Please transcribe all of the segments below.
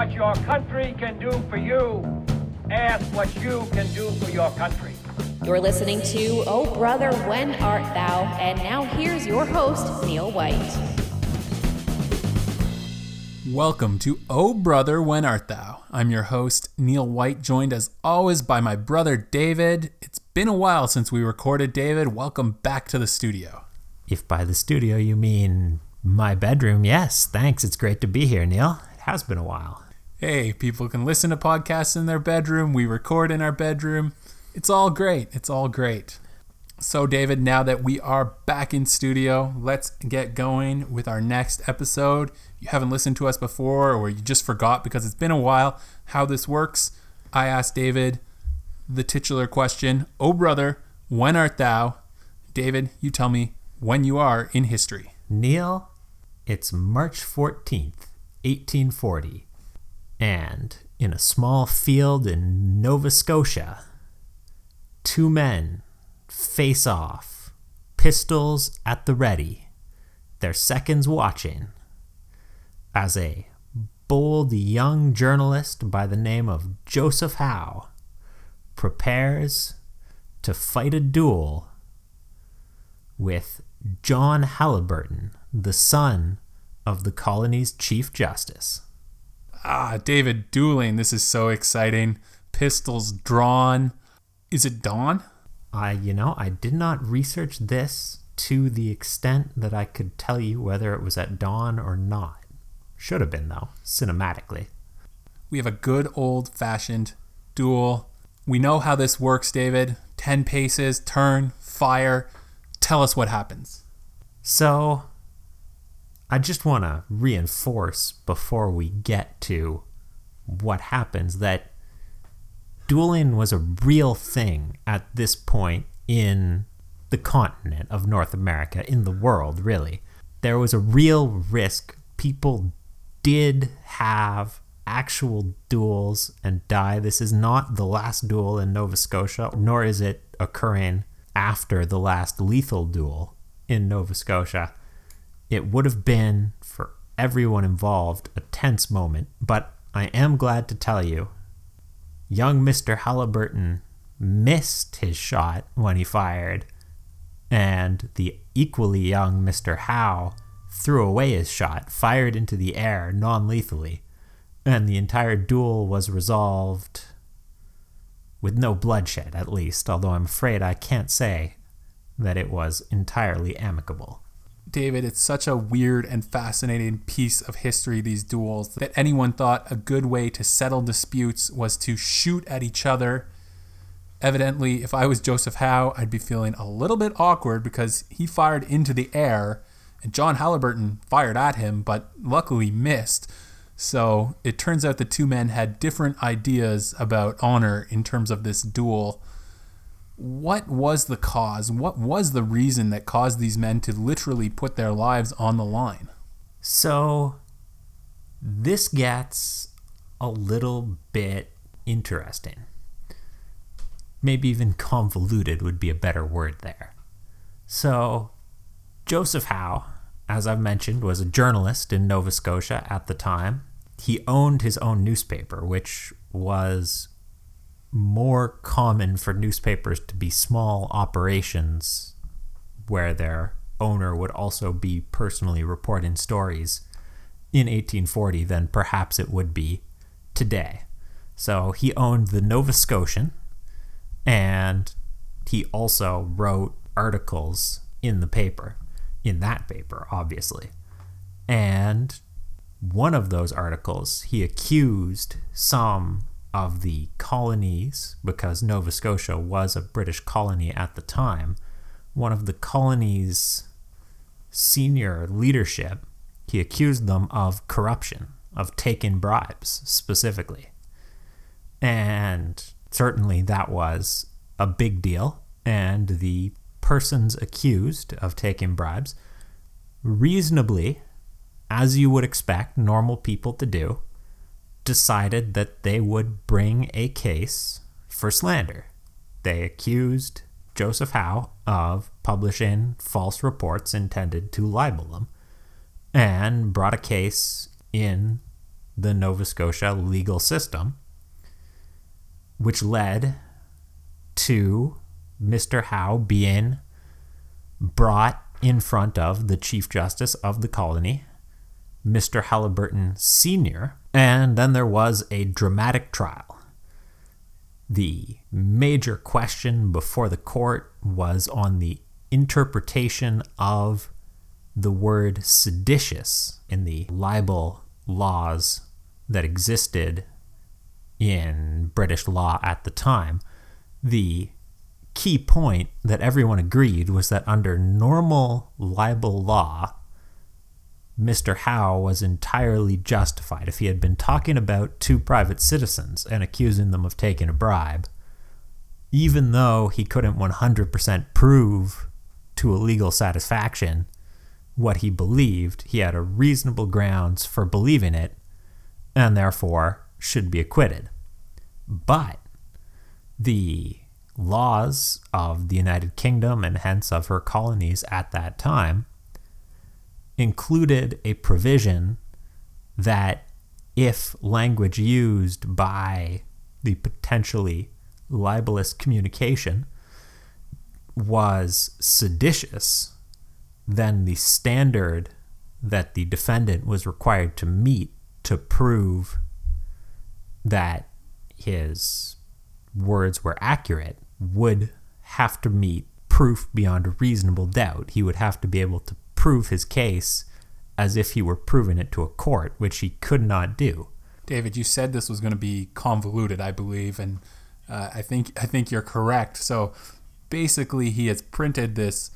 what your country can do for you. Ask what you can do for your country. You're listening to Oh Brother, When Art Thou? And now here's your host, Neil White. Welcome to Oh Brother, When Art Thou? I'm your host, Neil White, joined as always by my brother David. It's been a while since we recorded, David. Welcome back to the studio. If by the studio you mean my bedroom, yes, thanks. It's great to be here, Neil. It has been a while. Hey, people can listen to podcasts in their bedroom. We record in our bedroom. It's all great. It's all great. So, David, now that we are back in studio, let's get going with our next episode. You haven't listened to us before, or you just forgot because it's been a while how this works. I asked David the titular question, Oh, brother, when art thou? David, you tell me when you are in history. Neil, it's March 14th, 1840. And in a small field in Nova Scotia, two men face off, pistols at the ready, their seconds watching, as a bold young journalist by the name of Joseph Howe prepares to fight a duel with John Halliburton, the son of the colony's Chief Justice. Ah, David, dueling. This is so exciting. Pistols drawn. Is it dawn? I, you know, I did not research this to the extent that I could tell you whether it was at dawn or not. Should have been, though, cinematically. We have a good old fashioned duel. We know how this works, David. 10 paces, turn, fire. Tell us what happens. So, I just want to reinforce before we get to what happens that dueling was a real thing at this point in the continent of North America, in the world, really. There was a real risk. People did have actual duels and die. This is not the last duel in Nova Scotia, nor is it occurring after the last lethal duel in Nova Scotia. It would have been, for everyone involved, a tense moment, but I am glad to tell you young Mr. Halliburton missed his shot when he fired, and the equally young Mr. Howe threw away his shot, fired into the air non lethally, and the entire duel was resolved with no bloodshed, at least, although I'm afraid I can't say that it was entirely amicable. David, it's such a weird and fascinating piece of history, these duels, that anyone thought a good way to settle disputes was to shoot at each other. Evidently, if I was Joseph Howe, I'd be feeling a little bit awkward because he fired into the air and John Halliburton fired at him, but luckily missed. So it turns out the two men had different ideas about honor in terms of this duel what was the cause? What was the reason that caused these men to literally put their lives on the line? So, this gets a little bit interesting. Maybe even convoluted would be a better word there. So, Joseph Howe, as I've mentioned, was a journalist in Nova Scotia at the time. He owned his own newspaper, which was more common for newspapers to be small operations where their owner would also be personally reporting stories in 1840 than perhaps it would be today. So he owned the Nova Scotian and he also wrote articles in the paper, in that paper, obviously. And one of those articles, he accused some of the colonies, because Nova Scotia was a British colony at the time, one of the colony's senior leadership, he accused them of corruption, of taking bribes specifically. And certainly that was a big deal. And the persons accused of taking bribes, reasonably, as you would expect normal people to do, decided that they would bring a case for slander. They accused Joseph Howe of publishing false reports intended to libel them and brought a case in the Nova Scotia legal system, which led to Mr. Howe being brought in front of the Chief Justice of the colony, Mr. Halliburton Sr., and then there was a dramatic trial. The major question before the court was on the interpretation of the word seditious in the libel laws that existed in British law at the time. The key point that everyone agreed was that under normal libel law, Mr. Howe was entirely justified if he had been talking about two private citizens and accusing them of taking a bribe, even though he couldn't 100% prove to a legal satisfaction what he believed, he had a reasonable grounds for believing it and therefore should be acquitted. But the laws of the United Kingdom and hence of her colonies at that time included a provision that if language used by the potentially libelous communication was seditious, then the standard that the defendant was required to meet to prove that his words were accurate would have to meet proof beyond a reasonable doubt. He would have to be able to prove his case as if he were proving it to a court, which he could not do. David, you said this was going to be convoluted, I believe, and uh, I think I think you're correct. So basically, he has printed this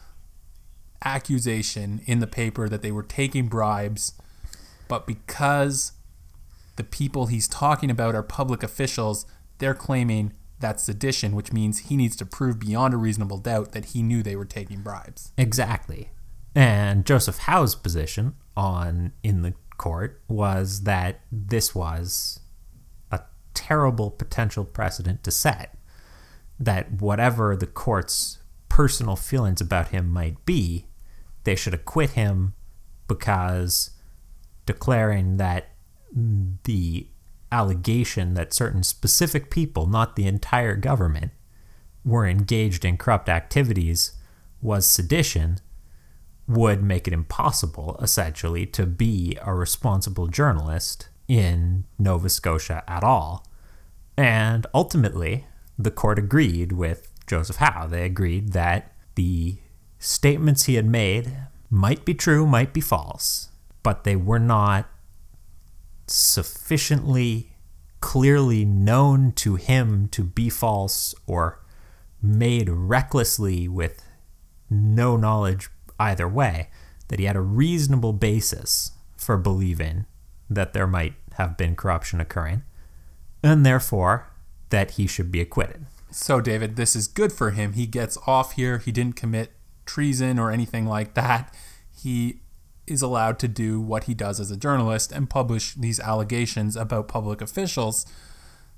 accusation in the paper that they were taking bribes, but because the people he's talking about are public officials, they're claiming that's sedition, which means he needs to prove beyond a reasonable doubt that he knew they were taking bribes. Exactly. And Joseph Howe's position on in the court was that this was a terrible potential precedent to set. That whatever the court's personal feelings about him might be, they should acquit him because declaring that the allegation that certain specific people, not the entire government, were engaged in corrupt activities was sedition would make it impossible, essentially, to be a responsible journalist in Nova Scotia at all. And ultimately, the court agreed with Joseph Howe. They agreed that the statements he had made might be true, might be false, but they were not sufficiently clearly known to him to be false or made recklessly with no knowledge either way, that he had a reasonable basis for believing that there might have been corruption occurring, and therefore that he should be acquitted. So, David, this is good for him. He gets off here. He didn't commit treason or anything like that. He is allowed to do what he does as a journalist and publish these allegations about public officials.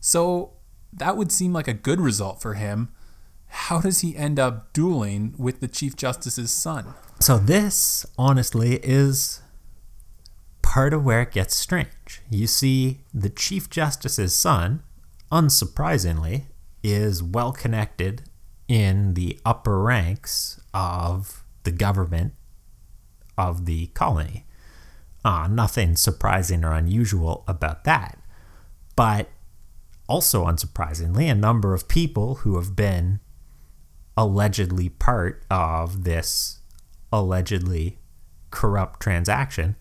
So that would seem like a good result for him. How does he end up dueling with the Chief Justice's son? So, this, honestly, is part of where it gets strange. You see, the Chief Justice's son, unsurprisingly, is well connected in the upper ranks of the government of the colony. Uh, nothing surprising or unusual about that. But also unsurprisingly, a number of people who have been allegedly part of this allegedly corrupt transaction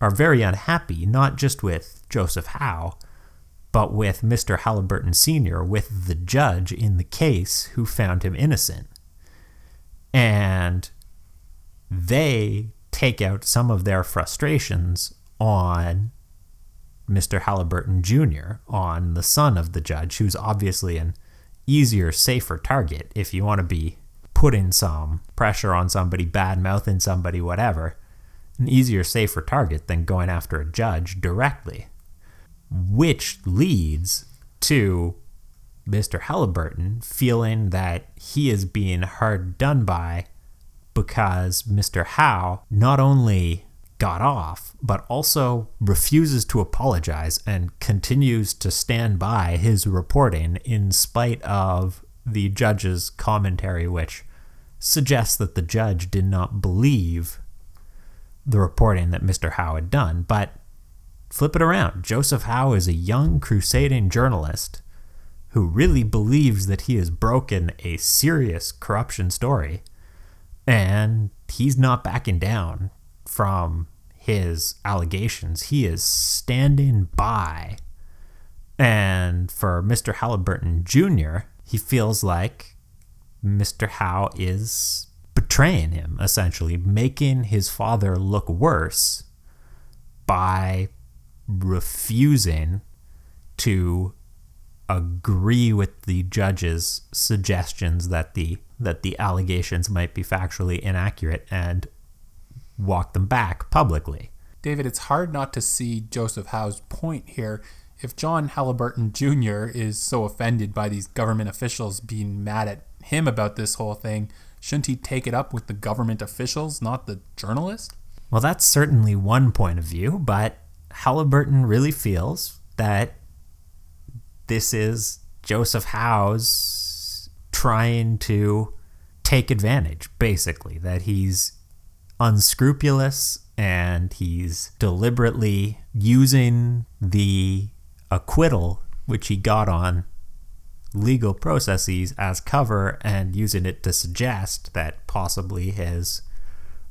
are very unhappy, not just with Joseph Howe, but with Mr. Halliburton Sr., with the judge in the case who found him innocent. And they take out some of their frustrations on Mr. Halliburton Jr., on the son of the judge, who's obviously an easier, safer target if you want to be putting some pressure on somebody, bad mouthing somebody, whatever. An easier, safer target than going after a judge directly. Which leads to Mr. Halliburton feeling that he is being hard done by because Mr. Howe not only got off, but also refuses to apologize and continues to stand by his reporting in spite of the judge's commentary, which suggests that the judge did not believe the reporting that Mr. Howe had done. But flip it around Joseph Howe is a young crusading journalist who really believes that he has broken a serious corruption story. And he's not backing down from his allegations. He is standing by. And for Mr. Halliburton Jr., he feels like Mr. Howe is betraying him, essentially, making his father look worse by refusing to agree with the judge's suggestions that the that the allegations might be factually inaccurate and walk them back publicly. David, it's hard not to see Joseph Howe's point here. If John Halliburton Jr. is so offended by these government officials being mad at him about this whole thing, shouldn't he take it up with the government officials, not the journalist? Well, that's certainly one point of view, but Halliburton really feels that this is Joseph Howe's trying to take advantage, basically, that he's unscrupulous and he's deliberately using the acquittal which he got on legal processes as cover and using it to suggest that possibly his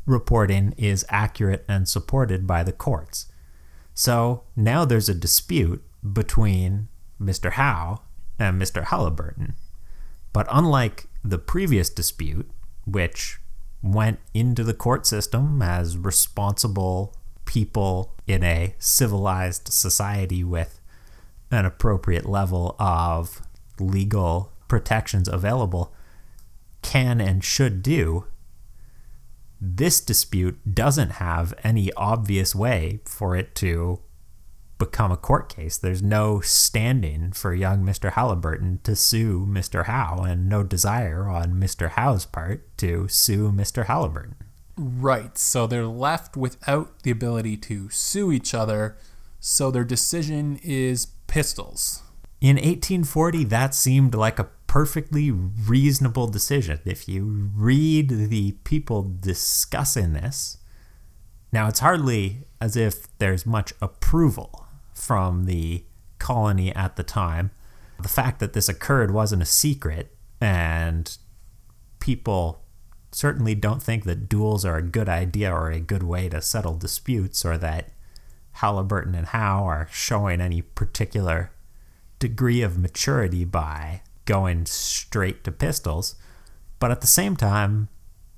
reporting is accurate and supported by the courts. So now there's a dispute between Mr. Howe and Mr. Halliburton. But unlike the previous dispute, which went into the court system as responsible people in a civilized society with an appropriate level of legal protections available can and should do, this dispute doesn't have any obvious way for it to become a court case. There's no standing for young Mr. Halliburton to sue Mr. Howe, and no desire on Mr. Howe's part to sue Mr. Halliburton. Right. So they're left without the ability to sue each other. So their decision is pistols. In 1840, that seemed like a perfectly reasonable decision. If you read the people discussing this, now it's hardly as if there's much approval from the colony at the time. The fact that this occurred wasn't a secret, and people certainly don't think that duels are a good idea or a good way to settle disputes, or that Halliburton and Howe are showing any particular degree of maturity by going straight to pistols. But at the same time,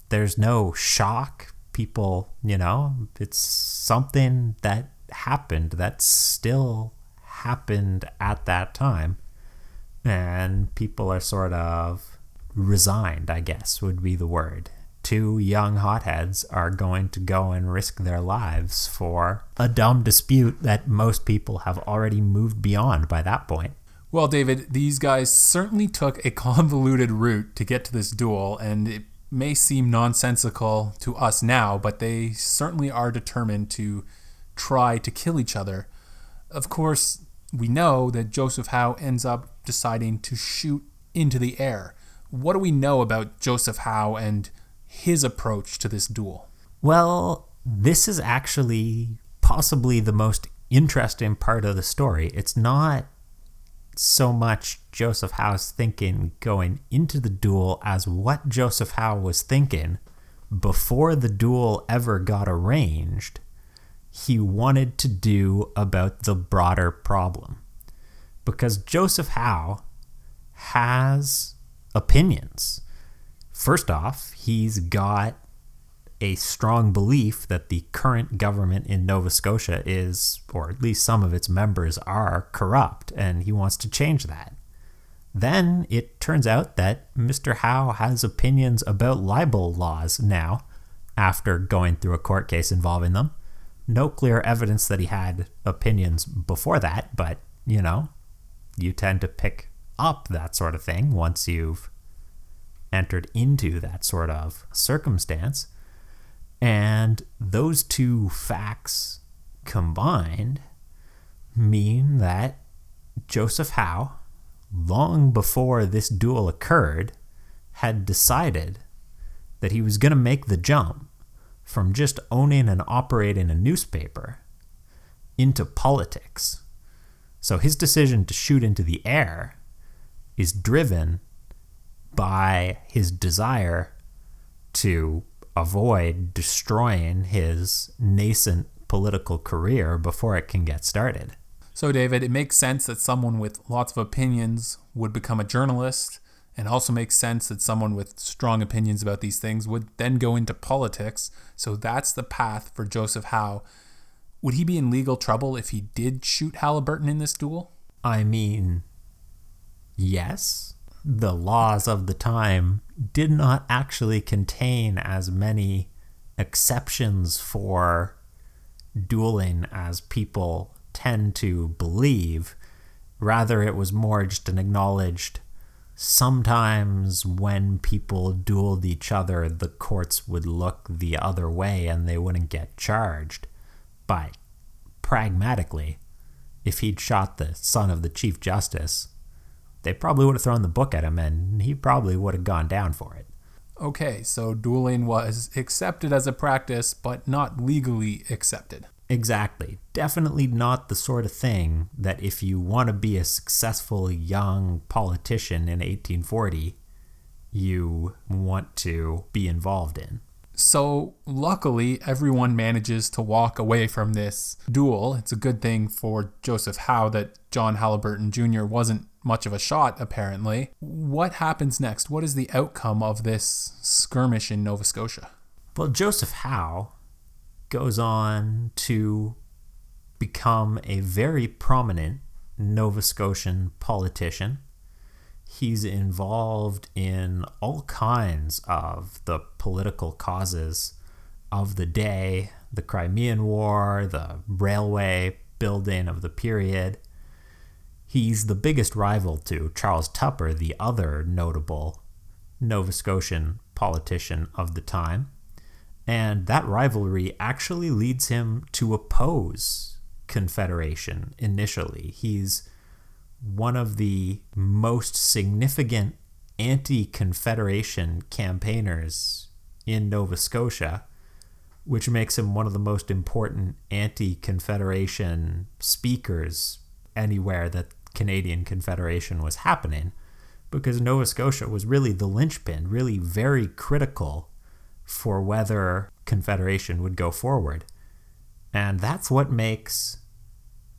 there's no shock. People, you know, it's something that happened that still happened at that time. And people are sort of resigned, I guess would be the word. Two young hotheads are going to go and risk their lives for a dumb dispute that most people have already moved beyond by that point. Well, David, these guys certainly took a convoluted route to get to this duel, and it may seem nonsensical to us now, but they certainly are determined to try to kill each other. Of course, we know that Joseph Howe ends up deciding to shoot into the air. What do we know about Joseph Howe and his approach to this duel? Well, this is actually possibly the most interesting part of the story. It's not so much Joseph Howe's thinking going into the duel as what Joseph Howe was thinking before the duel ever got arranged, he wanted to do about the broader problem. Because Joseph Howe has opinions. First off, he's got a strong belief that the current government in Nova Scotia is, or at least some of its members are, corrupt, and he wants to change that. Then it turns out that Mr. Howe has opinions about libel laws now, after going through a court case involving them. No clear evidence that he had opinions before that, but, you know, you tend to pick up that sort of thing once you've entered into that sort of circumstance. And those two facts combined mean that Joseph Howe, long before this duel occurred, had decided that he was going to make the jump from just owning and operating a newspaper into politics. So his decision to shoot into the air is driven by his desire to avoid destroying his nascent political career before it can get started. So, David, it makes sense that someone with lots of opinions would become a journalist, and also makes sense that someone with strong opinions about these things would then go into politics. So, that's the path for Joseph Howe. Would he be in legal trouble if he did shoot Halliburton in this duel? I mean, yes. The laws of the time did not actually contain as many exceptions for dueling as people tend to believe. Rather, it was more just an acknowledged sometimes when people dueled each other, the courts would look the other way and they wouldn't get charged. But pragmatically, if he'd shot the son of the Chief Justice, they probably would have thrown the book at him and he probably would have gone down for it. Okay, so dueling was accepted as a practice, but not legally accepted. Exactly. Definitely not the sort of thing that if you want to be a successful young politician in 1840, you want to be involved in. So, luckily, everyone manages to walk away from this duel. It's a good thing for Joseph Howe that John Halliburton Jr. wasn't much of a shot, apparently. What happens next? What is the outcome of this skirmish in Nova Scotia? Well, Joseph Howe goes on to become a very prominent Nova Scotian politician. He's involved in all kinds of the political causes of the day the Crimean War, the railway building of the period. He's the biggest rival to Charles Tupper, the other notable Nova Scotian politician of the time. And that rivalry actually leads him to oppose Confederation initially. He's one of the most significant anti Confederation campaigners in Nova Scotia, which makes him one of the most important anti Confederation speakers anywhere that Canadian Confederation was happening, because Nova Scotia was really the linchpin, really very critical for whether Confederation would go forward. And that's what makes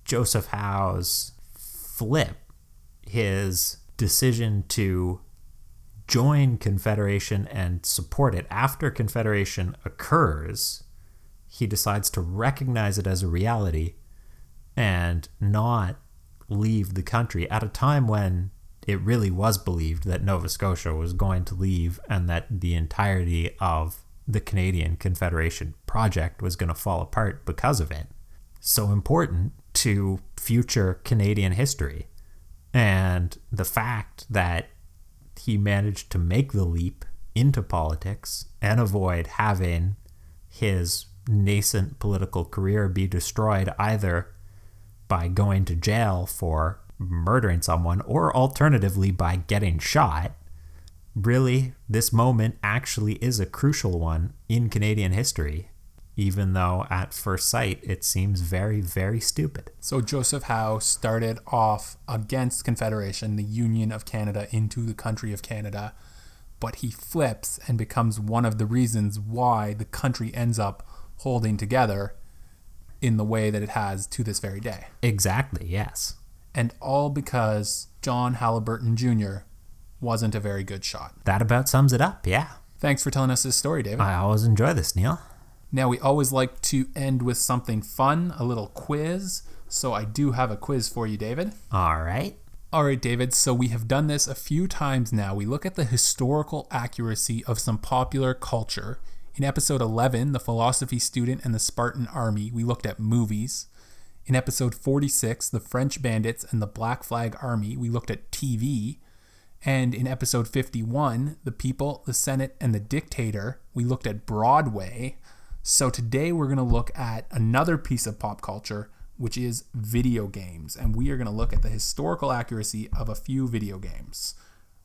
Joseph Howe's flip his decision to join Confederation and support it after Confederation occurs. He decides to recognize it as a reality and not leave the country at a time when it really was believed that Nova Scotia was going to leave and that the entirety of the Canadian Confederation project was going to fall apart because of it. So important to future Canadian history. And the fact that he managed to make the leap into politics and avoid having his nascent political career be destroyed either by going to jail for murdering someone or alternatively by getting shot. Really, this moment actually is a crucial one in Canadian history, even though at first sight it seems very, very stupid. So, Joseph Howe started off against Confederation, the Union of Canada, into the country of Canada, but he flips and becomes one of the reasons why the country ends up holding together in the way that it has to this very day. Exactly, yes and all because John Halliburton Jr. wasn't a very good shot. That about sums it up, yeah. Thanks for telling us this story, David. I always enjoy this, Neil. Now, we always like to end with something fun, a little quiz. So I do have a quiz for you, David. All right. All right, David. So we have done this a few times now. We look at the historical accuracy of some popular culture. In episode 11, The Philosophy Student and the Spartan Army, we looked at movies. In episode 46, The French Bandits and the Black Flag Army, we looked at TV. And in episode 51, The People, the Senate, and the Dictator, we looked at Broadway. So today we're going to look at another piece of pop culture, which is video games. And we are going to look at the historical accuracy of a few video games.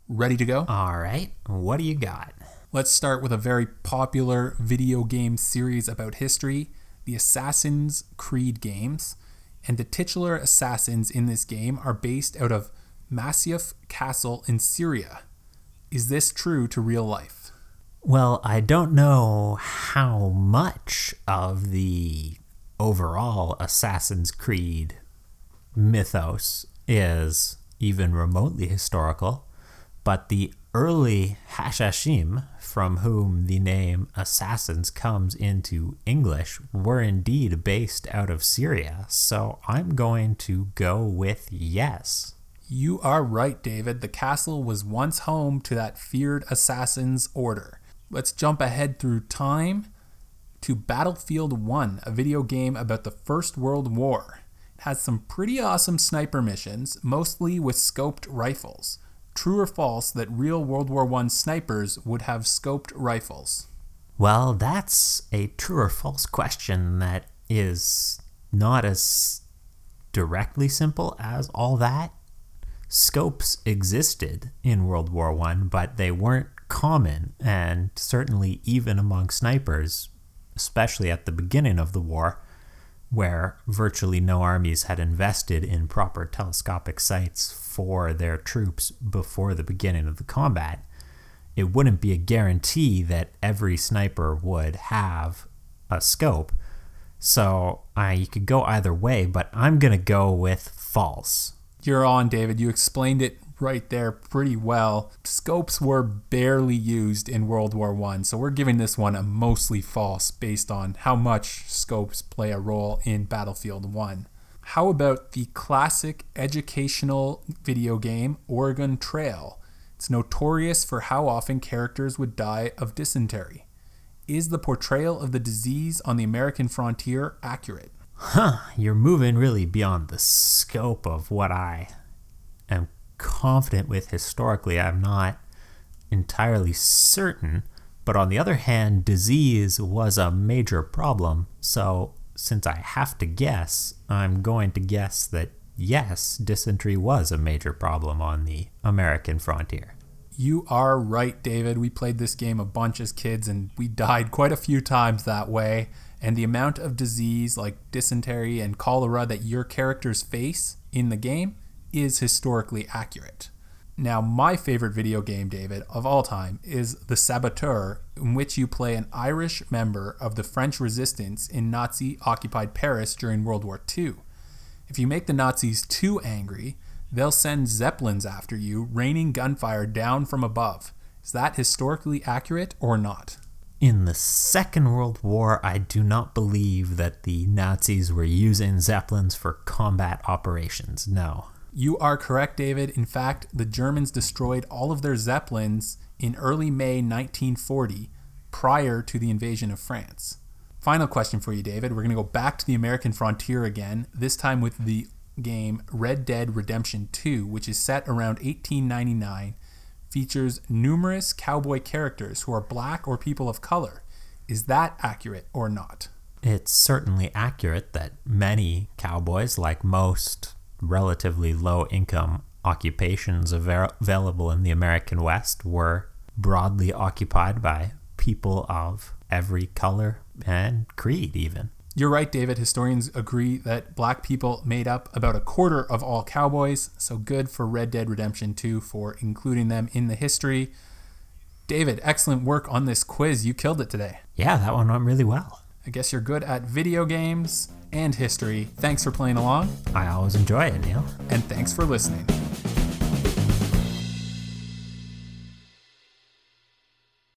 Ready to go? All right, what do you got? Let's start with a very popular video game series about history the Assassin's Creed games. And the titular assassins in this game are based out of Masyaf Castle in Syria. Is this true to real life? Well, I don't know how much of the overall Assassin's Creed mythos is even remotely historical, but the early Hashashin, from whom the name Assassins comes into English, were indeed based out of Syria, so I'm going to go with yes. You are right, David. The castle was once home to that feared assassin's order. Let's jump ahead through time to Battlefield 1, a video game about the First World War. It has some pretty awesome sniper missions, mostly with scoped rifles. True or false that real World War I snipers would have scoped rifles? Well, that's a true or false question that is not as directly simple as all that. Scopes existed in World War I, but they weren't common, and certainly even among snipers, especially at the beginning of the war, where virtually no armies had invested in proper telescopic sights for their troops before the beginning of the combat, it wouldn't be a guarantee that every sniper would have a scope. So uh, you could go either way, but I'm going to go with false. You're on, David. You explained it right there pretty well. Scopes were barely used in World War One, so we're giving this one a mostly false based on how much scopes play a role in Battlefield One. How about the classic educational video game Oregon Trail? It's notorious for how often characters would die of dysentery. Is the portrayal of the disease on the American frontier accurate? Huh, you're moving really beyond the scope of what I am confident with historically. I'm not entirely certain. But on the other hand, disease was a major problem. So since I have to guess, I'm going to guess that yes, dysentery was a major problem on the American frontier. You are right, David. We played this game a bunch as kids and we died quite a few times that way. And the amount of disease like dysentery and cholera that your characters face in the game is historically accurate. Now, my favorite video game, David, of all time is The Saboteur, in which you play an Irish member of the French resistance in Nazi occupied Paris during World War II. If you make the Nazis too angry, they'll send zeppelins after you, raining gunfire down from above. Is that historically accurate or not? In the Second World War, I do not believe that the Nazis were using zeppelins for combat operations. No. You are correct, David. In fact, the Germans destroyed all of their Zeppelins in early May 1940, prior to the invasion of France. Final question for you, David. We're going to go back to the American frontier again, this time with the game Red Dead Redemption 2, which is set around 1899, features numerous cowboy characters who are black or people of color. Is that accurate or not? It's certainly accurate that many cowboys, like most relatively low income occupations available in the American West were broadly occupied by people of every color and creed, even. You're right, David. Historians agree that black people made up about a quarter of all cowboys, so good for Red Dead Redemption 2 for including them in the history. David, excellent work on this quiz. You killed it today. Yeah, that one went really well. I guess you're good at video games and history. Thanks for playing along. I always enjoy it, Neil. And thanks for listening.